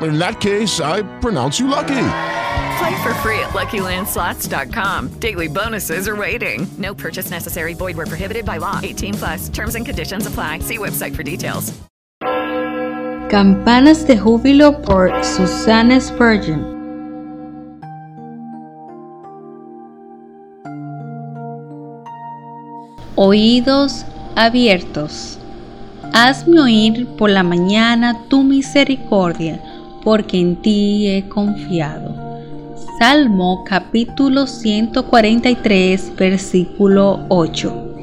In that case, I pronounce you lucky. Play for free at LuckyLandSlots.com. Daily bonuses are waiting. No purchase necessary. Void where prohibited by law. 18 plus. Terms and conditions apply. See website for details. Campanas de Júbilo por Susanna Spurgeon. Oídos abiertos. Hazme oír por la mañana tu misericordia, porque en ti he confiado. Salmo capítulo 143, versículo 8.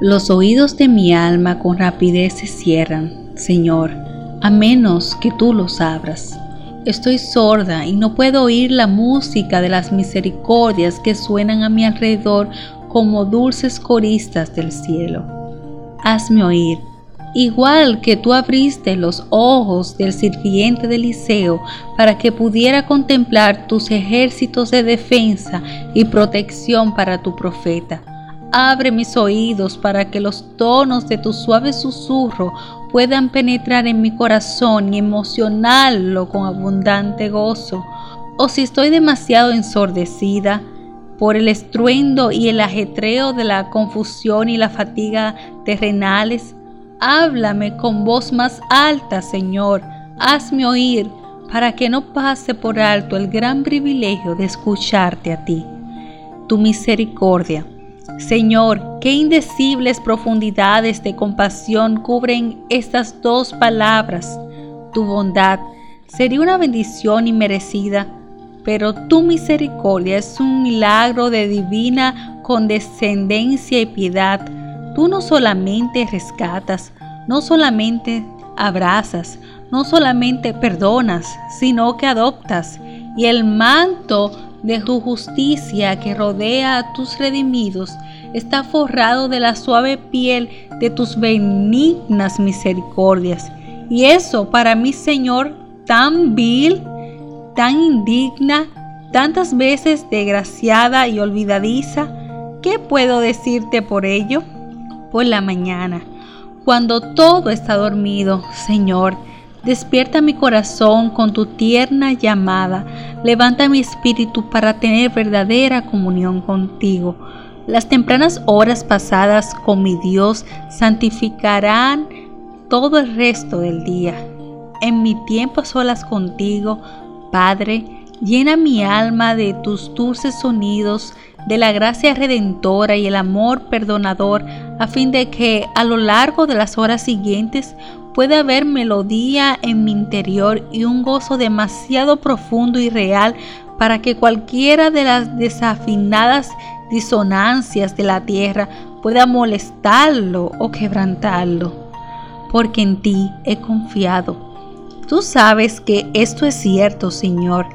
Los oídos de mi alma con rapidez se cierran, Señor, a menos que tú los abras. Estoy sorda y no puedo oír la música de las misericordias que suenan a mi alrededor como dulces coristas del cielo. Hazme oír, igual que tú abriste los ojos del sirviente de Eliseo para que pudiera contemplar tus ejércitos de defensa y protección para tu profeta. Abre mis oídos para que los tonos de tu suave susurro puedan penetrar en mi corazón y emocionarlo con abundante gozo. O si estoy demasiado ensordecida, por el estruendo y el ajetreo de la confusión y la fatiga terrenales. Háblame con voz más alta, Señor. Hazme oír para que no pase por alto el gran privilegio de escucharte a ti. Tu misericordia. Señor, qué indecibles profundidades de compasión cubren estas dos palabras. Tu bondad sería una bendición inmerecida pero tu misericordia es un milagro de divina condescendencia y piedad. Tú no solamente rescatas, no solamente abrazas, no solamente perdonas, sino que adoptas. Y el manto de tu justicia que rodea a tus redimidos está forrado de la suave piel de tus benignas misericordias. Y eso para mí, Señor, tan vil tan indigna, tantas veces desgraciada y olvidadiza, ¿qué puedo decirte por ello? Por la mañana, cuando todo está dormido, Señor, despierta mi corazón con tu tierna llamada, levanta mi espíritu para tener verdadera comunión contigo. Las tempranas horas pasadas con mi Dios santificarán todo el resto del día. En mi tiempo a solas contigo, Padre, llena mi alma de tus dulces sonidos, de la gracia redentora y el amor perdonador, a fin de que a lo largo de las horas siguientes pueda haber melodía en mi interior y un gozo demasiado profundo y real para que cualquiera de las desafinadas disonancias de la tierra pueda molestarlo o quebrantarlo. Porque en ti he confiado Tú sabes que esto es cierto, Señor.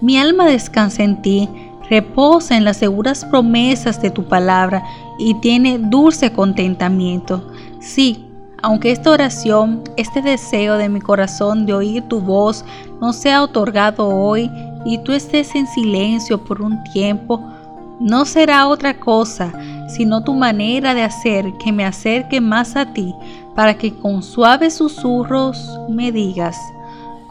Mi alma descansa en ti, reposa en las seguras promesas de tu palabra y tiene dulce contentamiento. Sí, aunque esta oración, este deseo de mi corazón de oír tu voz no sea otorgado hoy y tú estés en silencio por un tiempo, no será otra cosa sino tu manera de hacer que me acerque más a ti para que con suaves susurros me digas,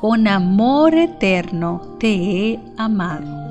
con amor eterno te he amado.